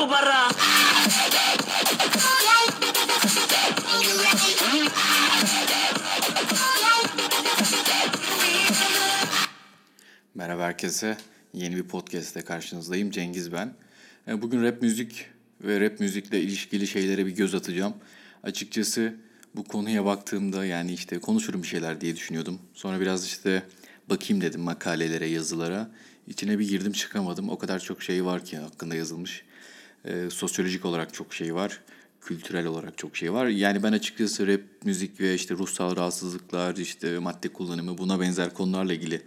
kubara. Merhaba herkese. Yeni bir podcast'te karşınızdayım. Cengiz ben. E, Bugün rap müzik ve rap müzikle ilişkili şeylere bir göz atacağım. Açıkçası bu konuya baktığımda yani işte konuşurum bir şeyler diye düşünüyordum. Sonra biraz işte bakayım dedim makalelere, yazılara. İçine bir girdim çıkamadım. O kadar çok şey var ki hakkında yazılmış. E, sosyolojik olarak çok şey var. Kültürel olarak çok şey var. Yani ben açıkçası rap müzik ve işte ruhsal rahatsızlıklar, işte madde kullanımı buna benzer konularla ilgili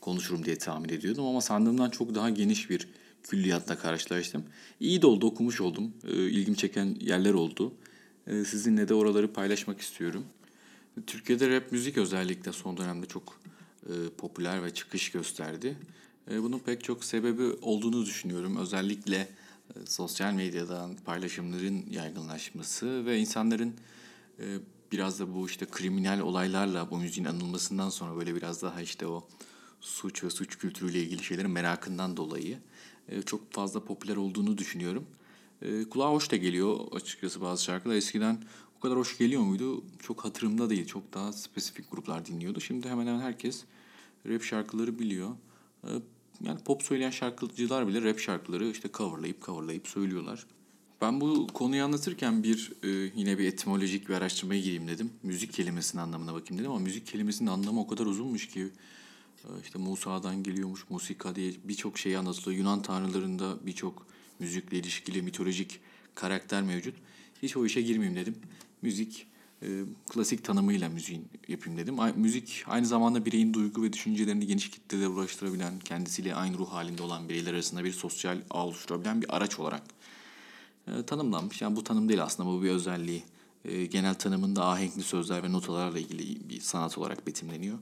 konuşurum diye tahmin ediyordum ama sandığımdan çok daha geniş bir külliyatla karşılaştım. İyi de oldu, okumuş oldum. E, ilgimi çeken yerler oldu. E, sizinle de oraları paylaşmak istiyorum. Türkiye'de rap müzik özellikle son dönemde çok e, popüler ve çıkış gösterdi. E, bunun pek çok sebebi olduğunu düşünüyorum. Özellikle sosyal medyadan paylaşımların yaygınlaşması ve insanların e, biraz da bu işte kriminal olaylarla bu müziğin anılmasından sonra böyle biraz daha işte o suç ve suç kültürüyle ilgili şeylerin merakından dolayı e, çok fazla popüler olduğunu düşünüyorum. E, kulağa hoş da geliyor açıkçası bazı şarkılar. Eskiden o kadar hoş geliyor muydu? Çok hatırımda değil. Çok daha spesifik gruplar dinliyordu. Şimdi hemen hemen herkes rap şarkıları biliyor. E, yani pop söyleyen şarkıcılar bile rap şarkıları işte coverlayıp coverlayıp söylüyorlar. Ben bu konuyu anlatırken bir e, yine bir etimolojik bir araştırmaya gireyim dedim. Müzik kelimesinin anlamına bakayım dedim ama müzik kelimesinin anlamı o kadar uzunmuş ki e, işte Musa'dan geliyormuş musika diye birçok şey anlatılıyor. Yunan tanrılarında birçok müzikle ilişkili mitolojik karakter mevcut. Hiç o işe girmeyeyim dedim. Müzik e, klasik tanımıyla müziğin yapayım dedim. A- müzik aynı zamanda bireyin duygu ve düşüncelerini geniş kitlelere ulaştırabilen, kendisiyle aynı ruh halinde olan bireyler arasında bir sosyal ağ oluşturabilen bir araç olarak e, tanımlanmış. Yani bu tanım değil aslında bu bir özelliği. E, genel tanımında ahenkli sözler ve notalarla ilgili bir sanat olarak betimleniyor.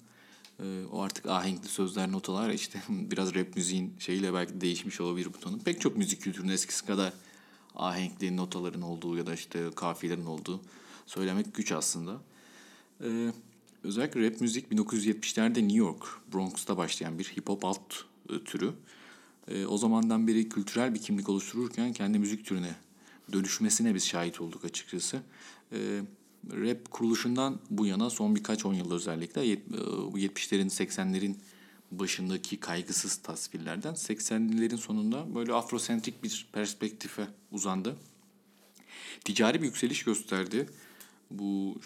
E, o artık ahenkli sözler, notalar işte biraz rap müziğin şeyiyle belki değişmiş olabilir bu tanım. Pek çok müzik kültüründe eskisi kadar ahenkli notaların olduğu ya da işte kafiyelerin olduğu söylemek güç aslında. E, özellikle rap müzik 1970'lerde New York, Bronx'ta başlayan bir hip hop alt e, türü. E, o zamandan beri kültürel bir kimlik oluştururken kendi müzik türüne dönüşmesine biz şahit olduk açıkçası. E, rap kuruluşundan bu yana son birkaç on yıl özellikle yet- e, bu 70'lerin 80'lerin başındaki kaygısız tasvirlerden 80'lerin sonunda böyle afrosentrik bir perspektife uzandı. Ticari bir yükseliş gösterdi. Bu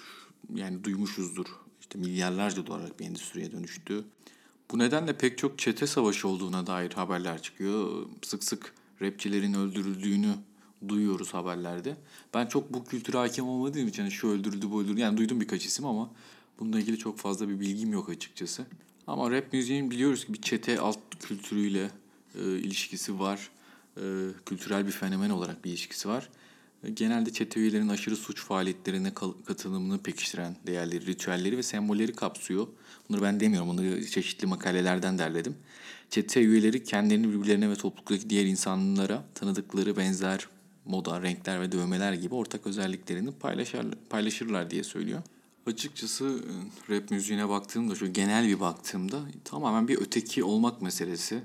yani duymuşuzdur. İşte milyarlarca dolarlık bir endüstriye dönüştü. Bu nedenle pek çok çete savaşı olduğuna dair haberler çıkıyor. Sık sık rapçilerin öldürüldüğünü duyuyoruz haberlerde. Ben çok bu kültüre hakim olmadığım için hani şu öldürüldü bu öldürüldü. Yani duydum birkaç isim ama bununla ilgili çok fazla bir bilgim yok açıkçası. Ama rap müziğin biliyoruz ki bir çete alt kültürüyle e, ilişkisi var. E, kültürel bir fenomen olarak bir ilişkisi var. Genelde çete üyelerinin aşırı suç faaliyetlerine katılımını pekiştiren değerleri, ritüelleri ve sembolleri kapsıyor. Bunları ben demiyorum, bunları çeşitli makalelerden derledim. Çete üyeleri kendilerini birbirlerine ve topluluktaki diğer insanlara tanıdıkları benzer moda, renkler ve dövmeler gibi ortak özelliklerini paylaşır, paylaşırlar diye söylüyor. Açıkçası e, rap müziğine baktığımda, şu genel bir baktığımda tamamen bir öteki olmak meselesi.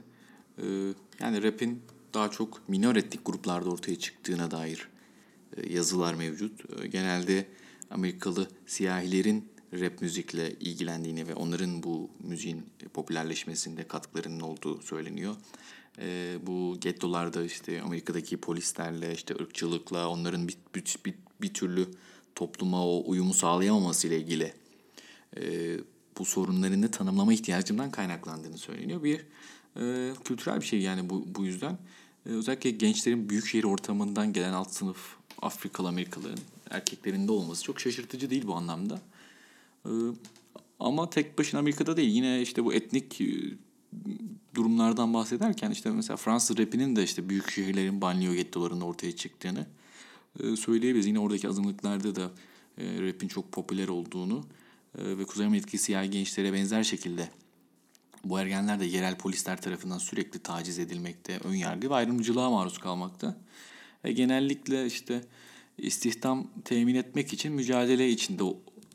Ee, Yani rap'in daha çok minor etnik gruplarda ortaya çıktığına dair yazılar mevcut. E, Genelde Amerikalı siyahilerin rap müzikle ilgilendiğini ve onların bu müziğin popülerleşmesinde katkılarının olduğu söyleniyor. E, bu gettolarda işte Amerika'daki polislerle işte ırkçılıkla onların bir, bir, bir, bir türlü topluma o uyumu sağlayamaması ile ilgili e, bu sorunlarını tanımlama ihtiyacından kaynaklandığını söyleniyor. Bir e, kültürel bir şey yani bu, bu yüzden. E, özellikle gençlerin büyük şehir ortamından gelen alt sınıf Afrikalı Amerikalıların erkeklerinde olması çok şaşırtıcı değil bu anlamda. E, ama tek başına Amerika'da değil. Yine işte bu etnik e, durumlardan bahsederken işte mesela Fransız rapinin de işte büyük şehirlerin banliyö gettolarında ortaya çıktığını e, söyleyebiliriz. Yine oradaki azınlıklarda da e, rapin çok popüler olduğunu ve Kuzey Amerika'daki siyah gençlere benzer şekilde bu ergenler de yerel polisler tarafından sürekli taciz edilmekte, ön yargı ve ayrımcılığa maruz kalmakta. E, genellikle işte istihdam temin etmek için mücadele içinde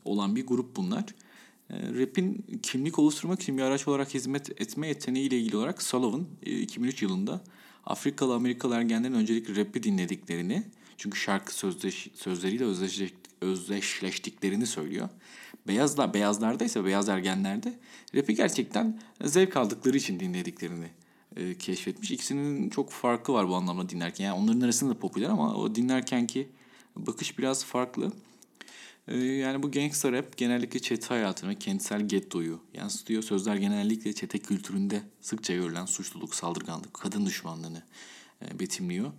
olan bir grup bunlar. E, rap'in kimlik oluşturmak için bir araç olarak hizmet etme yeteneğiyle ilgili olarak Sullivan e, 2003 yılında Afrikalı Amerikalı ergenlerin öncelikle rap'i dinlediklerini çünkü şarkı sözleş, sözleriyle özdeşleş, özdeşleştiklerini söylüyor. Beyazlar, beyazlarda ise beyaz ergenlerde rap'i gerçekten zevk aldıkları için dinlediklerini e, keşfetmiş. İkisinin çok farkı var bu anlamda dinlerken. Yani onların arasında da popüler ama o dinlerkenki bakış biraz farklı. E, yani bu gangster rap genellikle çete hayatını, kentsel gettoyu yansıtıyor. Sözler genellikle çete kültüründe sıkça görülen suçluluk, saldırganlık, kadın düşmanlığını e, betimliyor.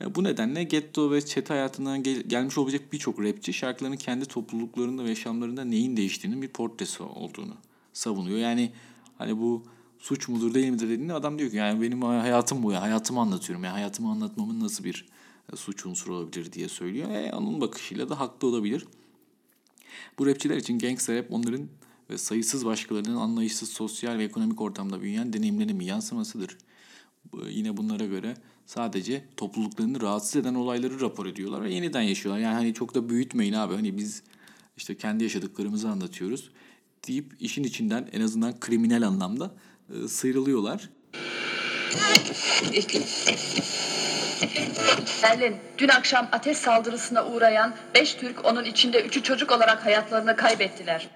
E, bu nedenle getto ve çete hayatından gel- gelmiş olacak birçok rapçi şarkılarının kendi topluluklarında ve yaşamlarında neyin değiştiğinin bir portresi olduğunu savunuyor. Yani hani bu suç mudur değil midir dediğinde adam diyor ki yani benim hayatım bu ya hayatımı anlatıyorum. Yani hayatımı anlatmamın nasıl bir e, suç unsuru olabilir diye söylüyor. E, onun bakışıyla da haklı olabilir. Bu rapçiler için gangster rap onların ve sayısız başkalarının anlayışsız sosyal ve ekonomik ortamda büyüyen deneyimlerinin yansımasıdır. Yine bunlara göre sadece topluluklarını rahatsız eden olayları rapor ediyorlar ve yeniden yaşıyorlar. Yani hani çok da büyütmeyin abi hani biz işte kendi yaşadıklarımızı anlatıyoruz deyip işin içinden en azından kriminal anlamda e, sıyrılıyorlar. Berlin, dün akşam ateş saldırısına uğrayan 5 Türk, onun içinde 3'ü çocuk olarak hayatlarını kaybettiler.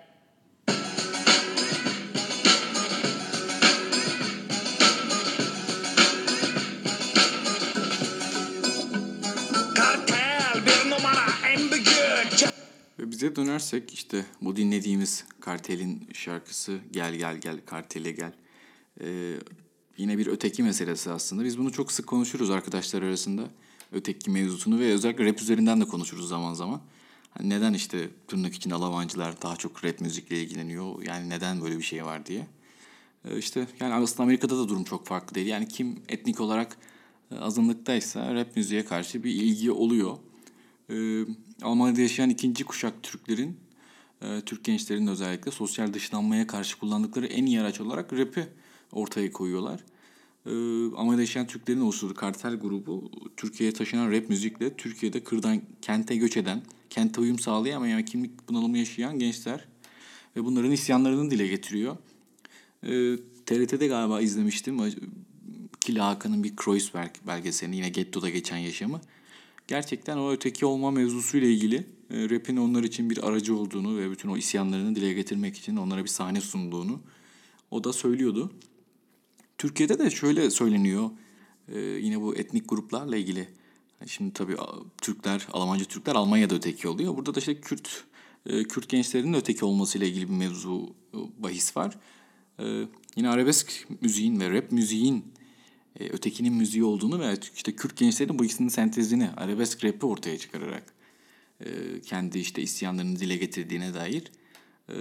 Kartel bir numara en büyük. Ve bize dönersek işte bu dinlediğimiz Kartel'in şarkısı Gel Gel Gel Kartel'e Gel. Ee, yine bir öteki meselesi aslında. Biz bunu çok sık konuşuruz arkadaşlar arasında. Öteki mevzusunu ve özellikle rap üzerinden de konuşuruz zaman zaman. Hani neden işte tırnak için alavancılar daha çok rap müzikle ilgileniyor? Yani neden böyle bir şey var diye. Ee, işte yani aslında Amerika'da da durum çok farklı değil. Yani kim etnik olarak e, azınlıktaysa rap müziğe karşı bir ilgi oluyor. Ee, Almanya'da yaşayan ikinci kuşak Türklerin, e, Türk gençlerinin özellikle sosyal dışlanmaya karşı kullandıkları en iyi araç olarak rap'i ortaya koyuyorlar. Ee, Almanya'da yaşayan Türklerin oluşturduğu kartel grubu Türkiye'ye taşınan rap müzikle Türkiye'de kırdan kente göç eden, kente uyum sağlayamayan, kimlik bunalımı yaşayan gençler ve bunların isyanlarını dile getiriyor. Ee, TRT'de galiba izlemiştim. Killa Hakan'ın bir Kreuzberg belgeselini yine Getto'da geçen yaşamı. Gerçekten o öteki olma mevzusuyla ilgili e, rap'in onlar için bir aracı olduğunu ve bütün o isyanlarını dile getirmek için onlara bir sahne sunduğunu o da söylüyordu. Türkiye'de de şöyle söyleniyor e, yine bu etnik gruplarla ilgili. Şimdi tabii Türkler, Almancı Türkler Almanya'da öteki oluyor. Burada da işte Kürt e, Kürt gençlerinin öteki olmasıyla ilgili bir mevzu e, bahis var. E, yine arabesk müziğin ve rap müziğin e, ötekinin müziği olduğunu ve işte Kürt gençlerin bu ikisinin sentezini arabesk rap'i ortaya çıkararak e, kendi işte isyanlarını dile getirdiğine dair e,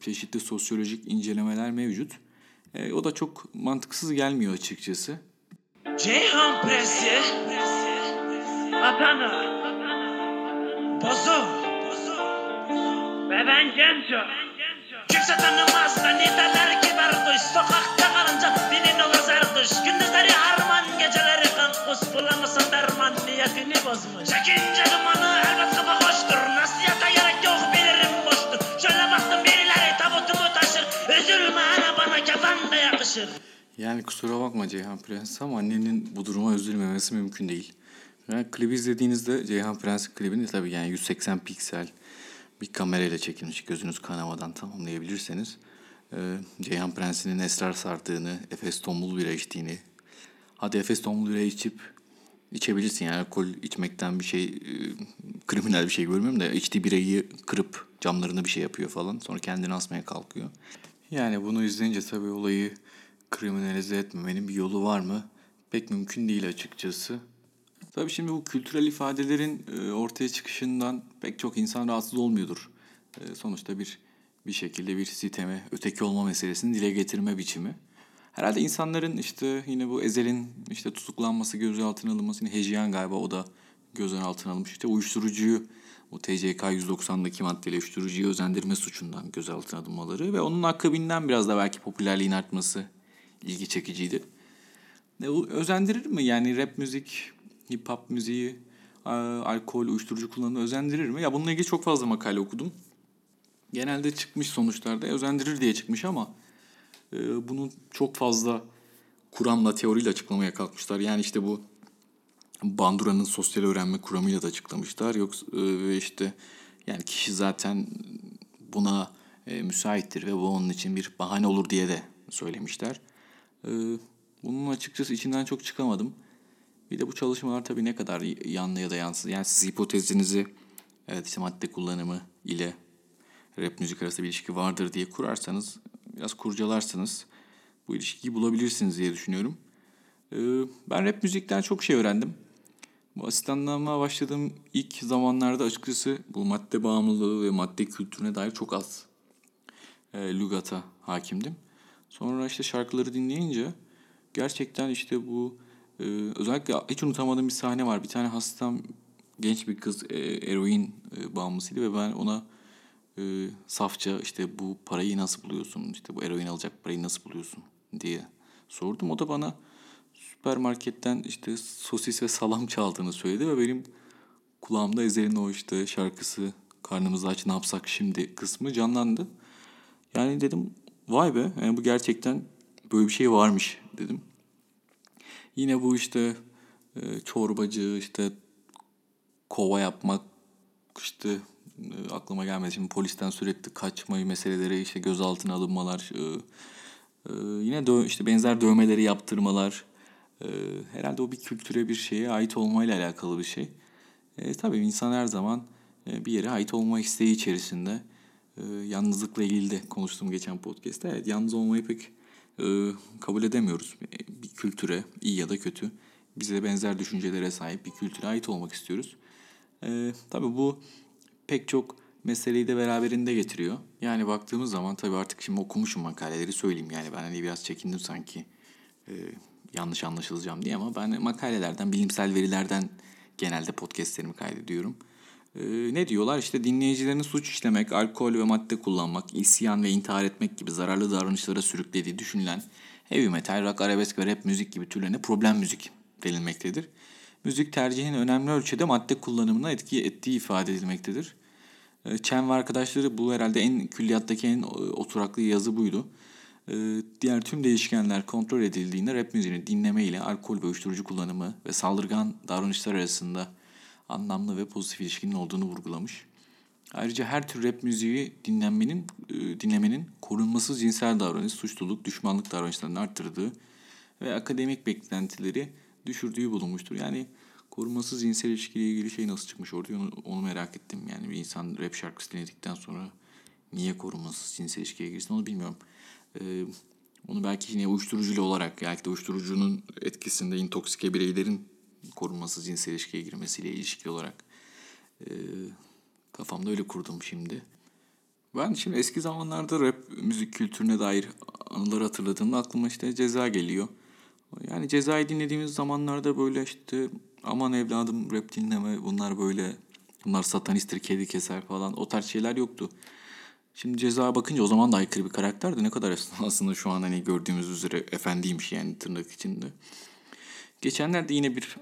çeşitli sosyolojik incelemeler mevcut. E, o da çok mantıksız gelmiyor açıkçası. Ceyhan Presi. Adana. Bozu. Ve. Kusura bakma Ceyhan Prens ama annenin bu duruma üzülmemesi mümkün değil. Yani klibi izlediğinizde Ceyhan Prens klibini tabii yani 180 piksel bir kamerayla çekilmiş gözünüz kanamadan tamamlayabilirseniz e, Ceyhan Prens'in esrar sardığını, Efes tombul bira içtiğini hadi Efes tombul bira içip içebilirsin yani alkol içmekten bir şey e, kriminal bir şey görmüyorum da içtiği birayı kırıp camlarına bir şey yapıyor falan sonra kendini asmaya kalkıyor. Yani bunu izleyince tabii olayı kriminalize etmemenin bir yolu var mı? Pek mümkün değil açıkçası. Tabii şimdi bu kültürel ifadelerin e, ortaya çıkışından pek çok insan rahatsız olmuyordur. E, sonuçta bir bir şekilde bir siteme, öteki olma meselesini dile getirme biçimi. Herhalde insanların işte yine bu Ezel'in işte tutuklanması, gözaltına alınması, yine Hecyan galiba o da gözaltına alınmış. İşte uyuşturucuyu bu TCK 190'daki maddeyle uyuşturucuyu özendirme suçundan gözaltına alınmaları ve onun akabinden biraz da belki popülerliğin artması ilgi çekiciydi. Bu özendirir mi? Yani rap müzik, hip hop müziği, a- alkol, uyuşturucu kullanımı özendirir mi? Ya bununla ilgili çok fazla makale okudum. Genelde çıkmış sonuçlarda özendirir diye çıkmış ama e, bunun çok fazla kuramla, teoriyle açıklamaya kalkmışlar. Yani işte bu Bandura'nın sosyal öğrenme kuramıyla da açıklamışlar. Yoksa e, ve işte yani kişi zaten buna e, müsaittir ve bu onun için bir bahane olur diye de söylemişler. E, bunun açıkçası içinden çok çıkamadım. Bir de bu çalışmalar tabii ne kadar yanlı ya da yansız. Yani siz hipotezinizi evet işte madde kullanımı ile rap müzik arasında bir ilişki vardır diye kurarsanız biraz kurcalarsanız bu ilişkiyi bulabilirsiniz diye düşünüyorum. Ee, ben rap müzikten çok şey öğrendim. Bu asistanlığıma başladığım ilk zamanlarda açıkçası bu madde bağımlılığı ve madde kültürüne dair çok az e, lügata hakimdim. Sonra işte şarkıları dinleyince gerçekten işte bu e, özellikle hiç unutamadığım bir sahne var. Bir tane hastam genç bir kız e, eroin e, bağımlısıydı ve ben ona e, safça işte bu parayı nasıl buluyorsun, işte bu eroin alacak parayı nasıl buluyorsun diye sordum. O da bana süpermarketten işte sosis ve salam çaldığını söyledi ve benim kulağımda Ezel'in o işte şarkısı karnımızı aç ne yapsak şimdi kısmı canlandı. Yani dedim vay be yani bu gerçekten böyle bir şey varmış dedim. Yine bu işte e, çorbacı işte kova yapmak işte e, aklıma gelmedi. Şimdi polisten sürekli kaçma meseleleri işte gözaltına alınmalar e, e, yine dö- işte benzer dövmeleri yaptırmalar e, herhalde o bir kültüre bir şeye ait olmayla alakalı bir şey. E, tabii insan her zaman e, bir yere ait olma isteği içerisinde. E, yalnızlıkla ilgili de konuştum geçen podcast'te. Evet yalnız olmayı pek e, kabul edemiyoruz. E, bir kültüre iyi ya da kötü bize benzer düşüncelere sahip bir kültüre ait olmak istiyoruz. E, tabii bu pek çok meseleyi de beraberinde getiriyor. Yani baktığımız zaman tabii artık şimdi okumuşum makaleleri söyleyeyim. Yani ben hani biraz çekindim sanki e, yanlış anlaşılacağım diye ama ben makalelerden, bilimsel verilerden genelde podcastlerimi kaydediyorum. E, ne diyorlar? İşte dinleyicilerin suç işlemek, alkol ve madde kullanmak, isyan ve intihar etmek gibi zararlı davranışlara sürüklediği düşünülen heavy metal, rock, arabesk ve rap müzik gibi türlerine problem müzik denilmektedir. Müzik tercihinin önemli ölçüde madde kullanımına etki ettiği ifade edilmektedir. Chen ve arkadaşları bu herhalde en külliyattaki en oturaklı yazı buydu. Diğer tüm değişkenler kontrol edildiğinde rap müziğini dinleme ile alkol ve uyuşturucu kullanımı ve saldırgan davranışlar arasında anlamlı ve pozitif ilişkinin olduğunu vurgulamış. Ayrıca her tür rap müziği dinlenmenin, dinlemenin korunmasız cinsel davranış, suçluluk, düşmanlık davranışlarını arttırdığı ve akademik beklentileri düşürdüğü bulunmuştur. Yani korumasız cinsel ilişkiyle ilgili şey nasıl çıkmış ortaya onu, onu merak ettim. Yani bir insan rap şarkısı dinledikten sonra niye korumasız cinsel ilişkiye girsin onu bilmiyorum. Ee, onu belki yine uyuşturucuyla olarak belki de uyuşturucunun etkisinde intoksike bireylerin korunmasız cinsel ilişkiye girmesiyle ilişkili olarak e, kafamda öyle kurdum şimdi. Ben şimdi eski zamanlarda rap müzik kültürüne dair anıları hatırladığımda aklıma işte ceza geliyor. Yani cezayı dinlediğimiz zamanlarda böyle işte aman evladım rap dinleme bunlar böyle bunlar satanisttir kedi keser falan o tarz şeyler yoktu. Şimdi ceza bakınca o zaman da aykırı bir karakterdi. Ne kadar aslında şu an hani gördüğümüz üzere efendiymiş yani tırnak içinde. Geçenlerde yine bir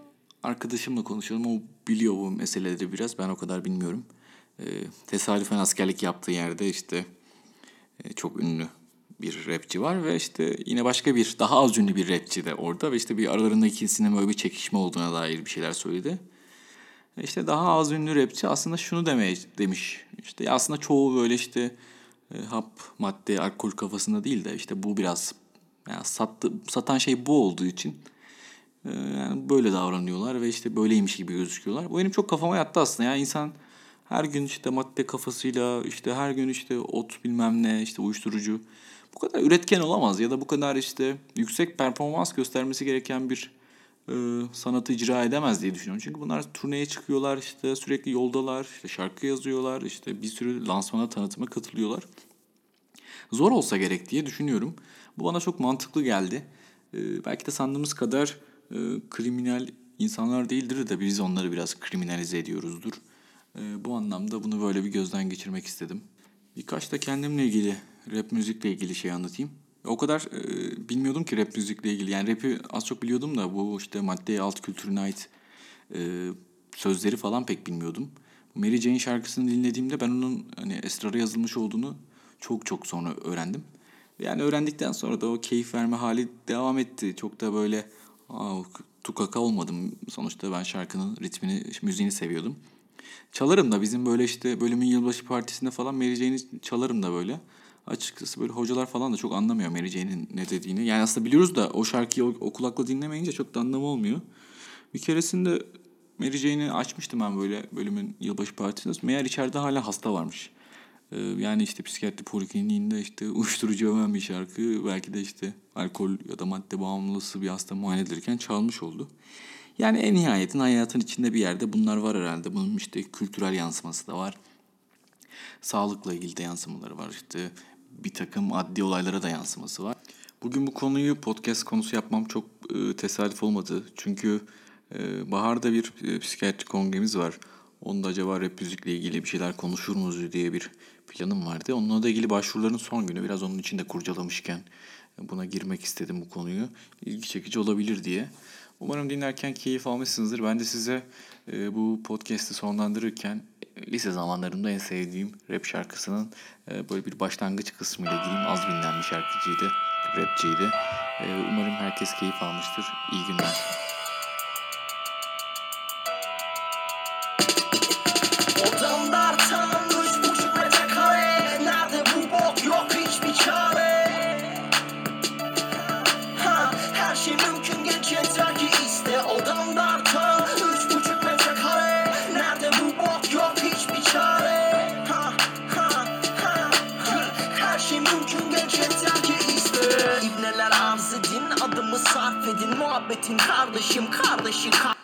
arkadaşımla konuşalım. O biliyor bu meseleleri biraz. Ben o kadar bilmiyorum. Ee, tesadüfen askerlik yaptığı yerde işte e, çok ünlü bir rapçi var ve işte yine başka bir daha az ünlü bir rapçi de orada ve işte bir aralarında ikisinin böyle bir çekişme olduğuna dair bir şeyler söyledi. İşte daha az ünlü rapçi aslında şunu demeye demiş. İşte aslında çoğu böyle işte e, hap, madde, alkol kafasında değil de işte bu biraz yani sattı, satan şey bu olduğu için e, yani böyle davranıyorlar ve işte böyleymiş gibi gözüküyorlar. Bu benim çok kafama yattı aslında. Yani insan her gün işte madde kafasıyla işte her gün işte ot bilmem ne işte uyuşturucu bu kadar üretken olamaz ya da bu kadar işte yüksek performans göstermesi gereken bir e, sanatı icra edemez diye düşünüyorum. Çünkü bunlar turneye çıkıyorlar işte sürekli yoldalar işte şarkı yazıyorlar işte bir sürü lansmana tanıtıma katılıyorlar. Zor olsa gerek diye düşünüyorum. Bu bana çok mantıklı geldi. E, belki de sandığımız kadar e, kriminal insanlar değildir de biz onları biraz kriminalize ediyoruzdur. E, bu anlamda bunu böyle bir gözden geçirmek istedim. Birkaç da kendimle ilgili rap müzikle ilgili şey anlatayım. O kadar e, bilmiyordum ki rap müzikle ilgili. Yani rap'i az çok biliyordum da bu işte madde alt kültürüne ait e, sözleri falan pek bilmiyordum. Mary Jane şarkısını dinlediğimde ben onun hani esrara yazılmış olduğunu çok çok sonra öğrendim. Yani öğrendikten sonra da o keyif verme hali devam etti. Çok da böyle Tukaka olmadım. Sonuçta ben şarkının ritmini, müziğini seviyordum. Çalarım da bizim böyle işte bölümün yılbaşı partisinde falan Mary Jane'i çalarım da böyle. Açıkçası böyle hocalar falan da çok anlamıyor Mary Jane'in ne dediğini. Yani aslında biliyoruz da o şarkıyı o, o kulakla dinlemeyince çok da anlamı olmuyor. Bir keresinde Mary Jane'i açmıştım ben böyle bölümün yılbaşı partisinde. Meğer içeride hala hasta varmış. Ee, yani işte psikiyatri polikliniğinde işte uyuşturucu öven bir şarkı. Belki de işte alkol ya da madde bağımlısı bir hasta muayene edilirken çalmış oldu. Yani en nihayetin hayatın içinde bir yerde bunlar var herhalde. Bunun işte kültürel yansıması da var. Sağlıkla ilgili de yansımaları var. İşte bir takım adli olaylara da yansıması var. Bugün bu konuyu podcast konusu yapmam çok e, tesadüf olmadı. Çünkü e, baharda bir e, psikiyatri kongremiz var. Onda acaba rap müzikle ilgili bir şeyler konuşur muyuz diye bir planım vardı. Onunla da ilgili başvuruların son günü. Biraz onun için de kurcalamışken buna girmek istedim bu konuyu. İlgi çekici olabilir diye. Umarım dinlerken keyif almışsınızdır. Ben de size e, bu podcast'i sonlandırırken e, lise zamanlarımda en sevdiğim rap şarkısının e, böyle bir başlangıç kısmıyla gireyim. Az bilinen bir şarkıcıydı, rapçiydi. E, umarım herkes keyif almıştır. İyi günler. İste İbneler arz edin adımı sarf edin Muhabbetin kardeşim kardeşi kar